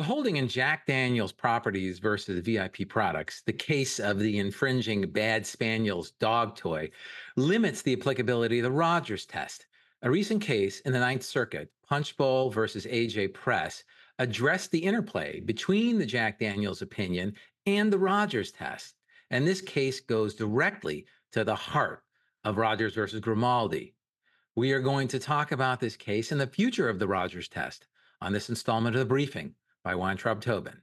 The holding in Jack Daniels Properties versus VIP Products, the case of the infringing Bad Spaniels dog toy, limits the applicability of the Rogers test. A recent case in the Ninth Circuit, Punchbowl versus AJ Press, addressed the interplay between the Jack Daniels opinion and the Rogers test. And this case goes directly to the heart of Rogers versus Grimaldi. We are going to talk about this case and the future of the Rogers test on this installment of the briefing by Weintraub Tobin.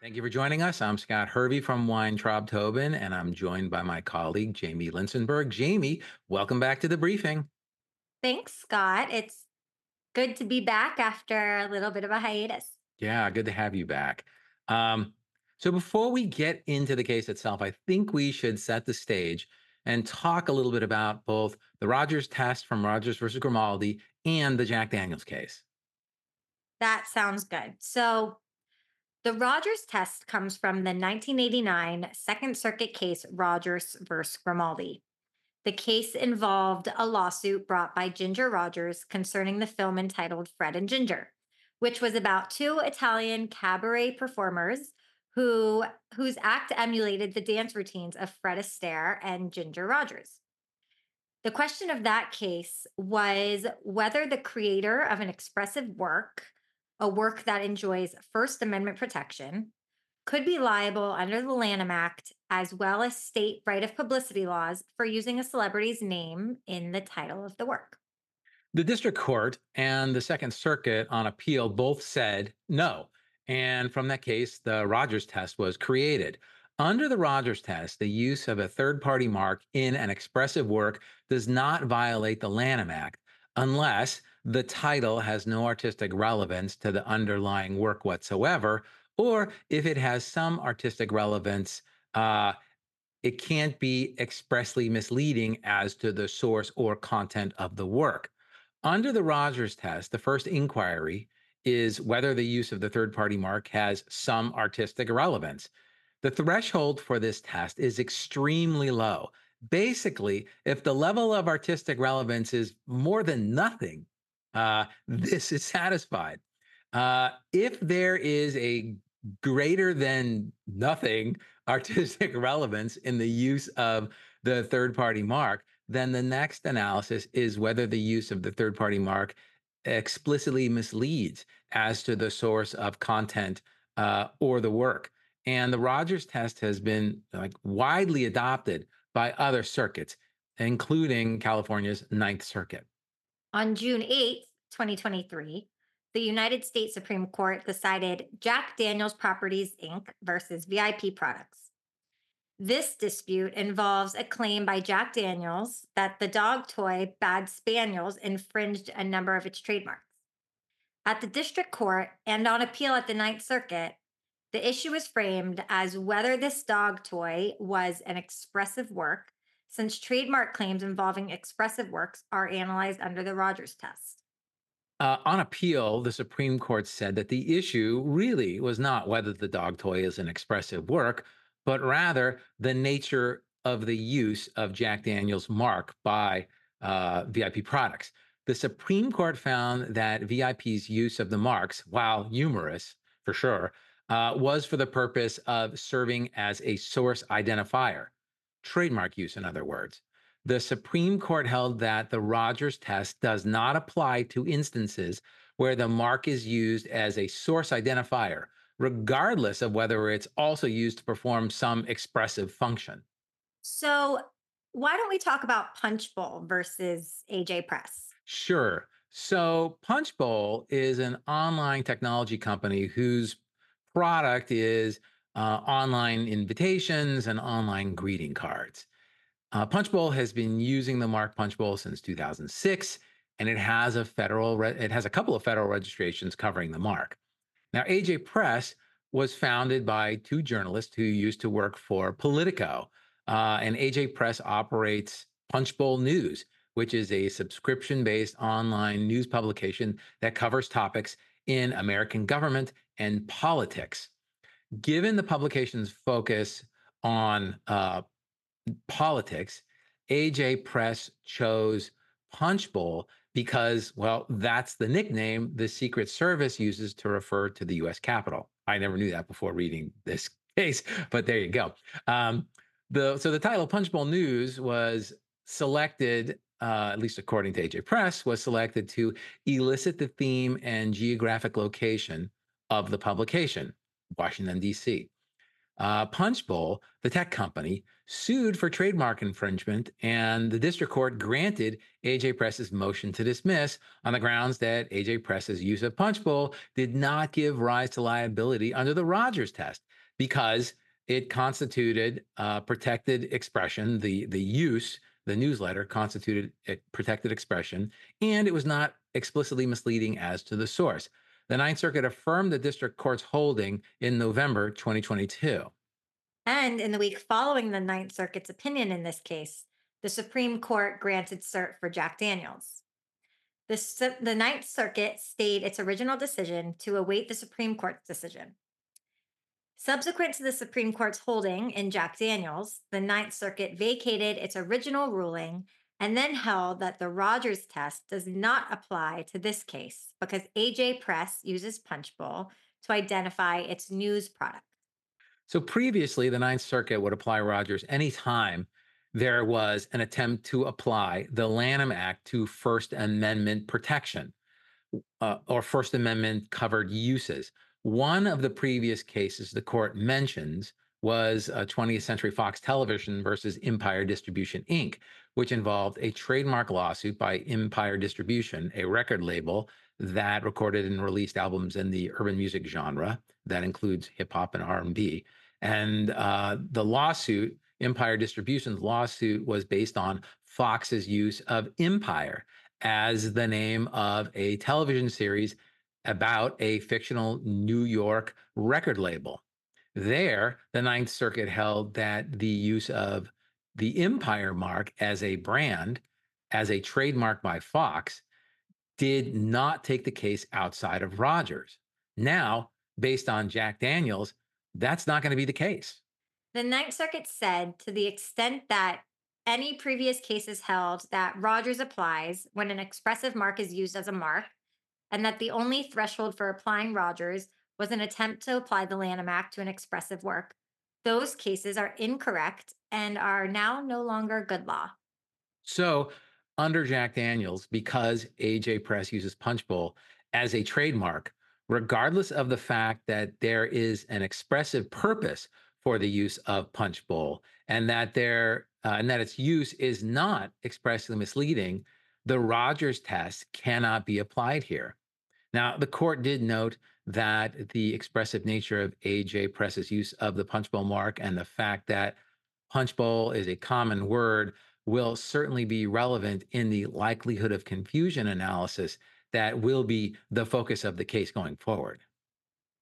Thank you for joining us. I'm Scott Hervey from Weintraub Tobin, and I'm joined by my colleague, Jamie Lincenberg. Jamie, welcome back to the briefing. Thanks, Scott. It's good to be back after a little bit of a hiatus. Yeah, good to have you back. Um, so, before we get into the case itself, I think we should set the stage and talk a little bit about both the Rogers test from Rogers versus Grimaldi and the Jack Daniels case. That sounds good. So, the Rogers test comes from the 1989 Second Circuit case Rogers versus Grimaldi. The case involved a lawsuit brought by Ginger Rogers concerning the film entitled Fred and Ginger, which was about two Italian cabaret performers who whose act emulated the dance routines of Fred Astaire and Ginger Rogers. The question of that case was whether the creator of an expressive work a work that enjoys First Amendment protection, could be liable under the Lanham Act as well as state right of publicity laws for using a celebrity's name in the title of the work. The district court and the Second Circuit on appeal both said no. And from that case, the Rogers test was created. Under the Rogers test, the use of a third party mark in an expressive work does not violate the Lanham Act unless the title has no artistic relevance to the underlying work whatsoever, or if it has some artistic relevance, uh, it can't be expressly misleading as to the source or content of the work. Under the Rogers test, the first inquiry is whether the use of the third party mark has some artistic relevance. The threshold for this test is extremely low. Basically, if the level of artistic relevance is more than nothing, uh, this is satisfied. Uh, if there is a greater than nothing artistic relevance in the use of the third party mark, then the next analysis is whether the use of the third party mark explicitly misleads as to the source of content uh, or the work. And the Rogers test has been like widely adopted by other circuits, including California's Ninth Circuit. On June 8th, 2023, the United States Supreme Court decided Jack Daniels Properties Inc. versus VIP Products. This dispute involves a claim by Jack Daniels that the dog toy Bad Spaniels infringed a number of its trademarks. At the district court and on appeal at the Ninth Circuit, the issue is framed as whether this dog toy was an expressive work since trademark claims involving expressive works are analyzed under the Rogers test. Uh, on appeal, the Supreme Court said that the issue really was not whether the dog toy is an expressive work, but rather the nature of the use of Jack Daniels' mark by uh, VIP products. The Supreme Court found that VIP's use of the marks, while humorous for sure, uh, was for the purpose of serving as a source identifier trademark use, in other words. The Supreme Court held that the Rogers test does not apply to instances where the mark is used as a source identifier, regardless of whether it's also used to perform some expressive function. So, why don't we talk about Punchbowl versus AJ Press? Sure. So, Punchbowl is an online technology company whose product is uh, online invitations and online greeting cards. Uh, Punchbowl has been using the mark Punchbowl since 2006, and it has a federal re- it has a couple of federal registrations covering the mark. Now, AJ Press was founded by two journalists who used to work for Politico, uh, and AJ Press operates Punchbowl News, which is a subscription-based online news publication that covers topics in American government and politics. Given the publication's focus on uh, politics, AJ Press chose Punchbowl because, well, that's the nickname the Secret Service uses to refer to the US Capitol. I never knew that before reading this case, but there you go. Um, the so the title Punchbowl News was selected, uh, at least according to AJ Press, was selected to elicit the theme and geographic location of the publication, Washington D.C. Uh, Punchbowl, the tech company, sued for trademark infringement, and the district court granted AJ Press's motion to dismiss on the grounds that AJ Press's use of Punchbowl did not give rise to liability under the Rogers test because it constituted uh, protected expression. The the use, the newsletter constituted a protected expression, and it was not explicitly misleading as to the source. The Ninth Circuit affirmed the district court's holding in November 2022. And in the week following the Ninth Circuit's opinion in this case, the Supreme Court granted cert for Jack Daniels. The, the Ninth Circuit stayed its original decision to await the Supreme Court's decision. Subsequent to the Supreme Court's holding in Jack Daniels, the Ninth Circuit vacated its original ruling and then held that the Rogers test does not apply to this case because AJ Press uses Punchbowl to identify its news product. So previously, the Ninth Circuit would apply Rogers anytime there was an attempt to apply the Lanham Act to First Amendment protection uh, or First Amendment covered uses. One of the previous cases the court mentions was 20th Century Fox Television versus Empire Distribution Inc., which involved a trademark lawsuit by Empire Distribution, a record label that recorded and released albums in the urban music genre that includes hip hop and R&B. And uh, the lawsuit, Empire Distribution's lawsuit, was based on Fox's use of Empire as the name of a television series about a fictional New York record label. There, the Ninth Circuit held that the use of the Empire mark as a brand, as a trademark by Fox, did not take the case outside of Rogers. Now, based on Jack Daniels, that's not going to be the case. The Ninth Circuit said to the extent that any previous cases held that Rogers applies when an expressive mark is used as a mark, and that the only threshold for applying Rogers was an attempt to apply the Lanham Act to an expressive work. Those cases are incorrect and are now no longer good law. So, under Jack Daniels, because AJ Press uses Punchbowl as a trademark, regardless of the fact that there is an expressive purpose for the use of Punchbowl and that there uh, and that its use is not expressly misleading, the Rogers test cannot be applied here. Now, the court did note that the expressive nature of AJ Press's use of the Punchbowl mark and the fact that Punchbowl is a common word will certainly be relevant in the likelihood of confusion analysis that will be the focus of the case going forward.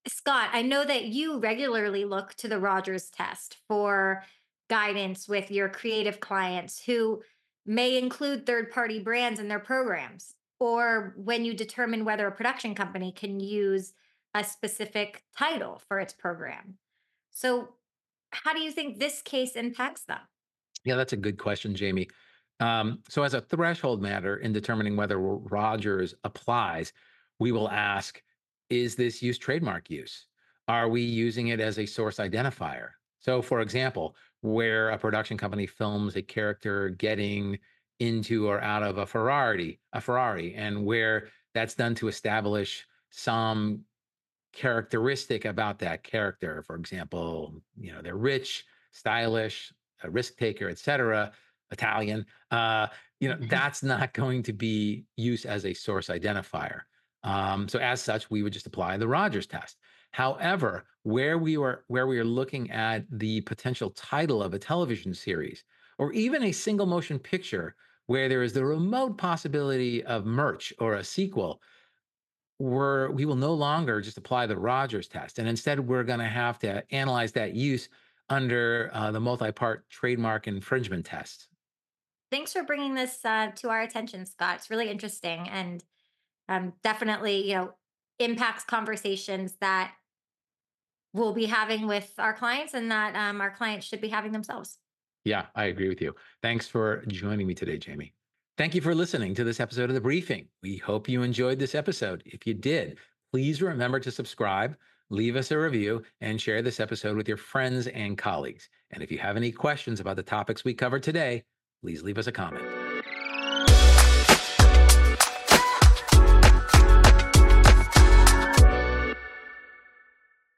Scott, I know that you regularly look to the Rogers test for guidance with your creative clients who may include third party brands in their programs, or when you determine whether a production company can use a specific title for its program. So, how do you think this case impacts them? Yeah, that's a good question, Jamie. Um, so, as a threshold matter in determining whether Rogers applies, we will ask Is this use trademark use? Are we using it as a source identifier? So, for example, where a production company films a character getting into or out of a Ferrari, a Ferrari, and where that's done to establish some characteristic about that character. For example, you know, they're rich, stylish, a risk taker, etc. Italian. Uh, you know, mm-hmm. that's not going to be used as a source identifier. Um, so as such, we would just apply the Rogers test. However, where we were where we are looking at the potential title of a television series or even a single motion picture where there is the remote possibility of merch or a sequel, we're, we will no longer just apply the Rogers test. And instead, we're going to have to analyze that use under uh, the multi part trademark infringement test. Thanks for bringing this uh, to our attention, Scott. It's really interesting and um, definitely, you know, impacts conversations that we'll be having with our clients and that um, our clients should be having themselves. Yeah, I agree with you. Thanks for joining me today, Jamie. Thank you for listening to this episode of The Briefing. We hope you enjoyed this episode. If you did, please remember to subscribe, leave us a review, and share this episode with your friends and colleagues. And if you have any questions about the topics we covered today, please leave us a comment.